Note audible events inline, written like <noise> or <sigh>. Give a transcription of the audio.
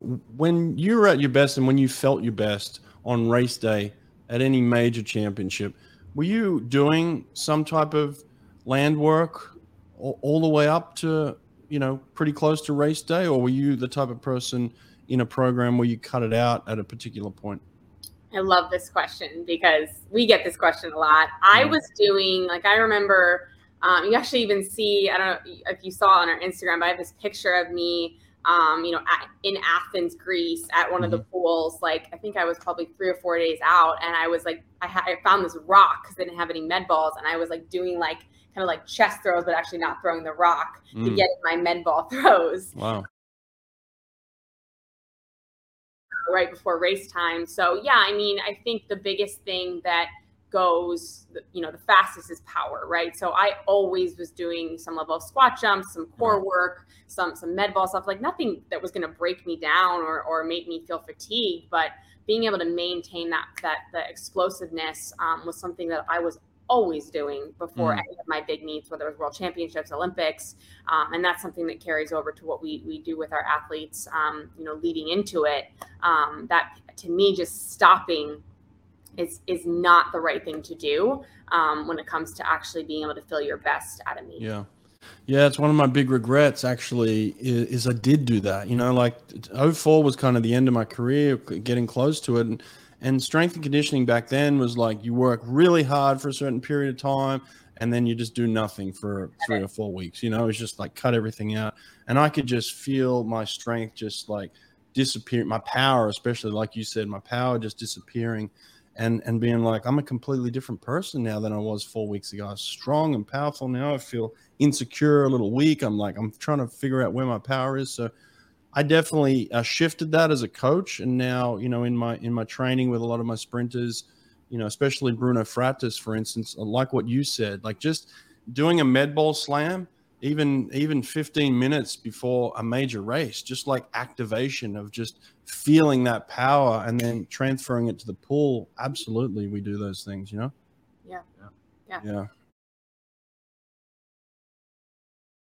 when you were at your best and when you felt your best on race day at any major championship, were you doing some type of land work all, all the way up to you know pretty close to race day, or were you the type of person in a program where you cut it out at a particular point? I love this question because we get this question a lot. I was doing like I remember um, you actually even see I don't know if you saw on our Instagram, but I have this picture of me um, you know, at, in Athens, Greece, at one mm-hmm. of the mm-hmm. pools. Like I think I was probably three or four days out, and I was like, I, ha- I found this rock because they didn't have any med balls, and I was like doing like kind of like chest throws, but actually not throwing the rock mm. to get my med ball <laughs> throws. Wow. Right before race time. So yeah, I mean, I think the biggest thing that goes, you know, the fastest is power, right? So I always was doing some level of squat jumps, some core work, some some med ball stuff, like nothing that was going to break me down or or make me feel fatigued, but being able to maintain that that the explosiveness um, was something that I was always doing before mm. any of my big meets, whether it was World Championships, Olympics, um, and that's something that carries over to what we we do with our athletes. Um, you know, leading into it, um, that to me, just stopping is is not the right thing to do um, when it comes to actually being able to feel your best at a meet. Yeah. Yeah, it's one of my big regrets actually is, is, I did do that. You know, like 04 was kind of the end of my career, getting close to it. And, and strength and conditioning back then was like you work really hard for a certain period of time and then you just do nothing for three or four weeks. You know, it's just like cut everything out. And I could just feel my strength just like disappear, my power, especially like you said, my power just disappearing and and being like i'm a completely different person now than i was four weeks ago. I'm strong and powerful. Now i feel insecure a little weak. I'm like i'm trying to figure out where my power is. So i definitely uh, shifted that as a coach and now you know in my in my training with a lot of my sprinters you know especially bruno fratus for instance like what you said like just doing a med ball slam even even 15 minutes before a major race just like activation of just feeling that power and then transferring it to the pool. Absolutely we do those things you know? Yeah. Yeah. Yeah, yeah.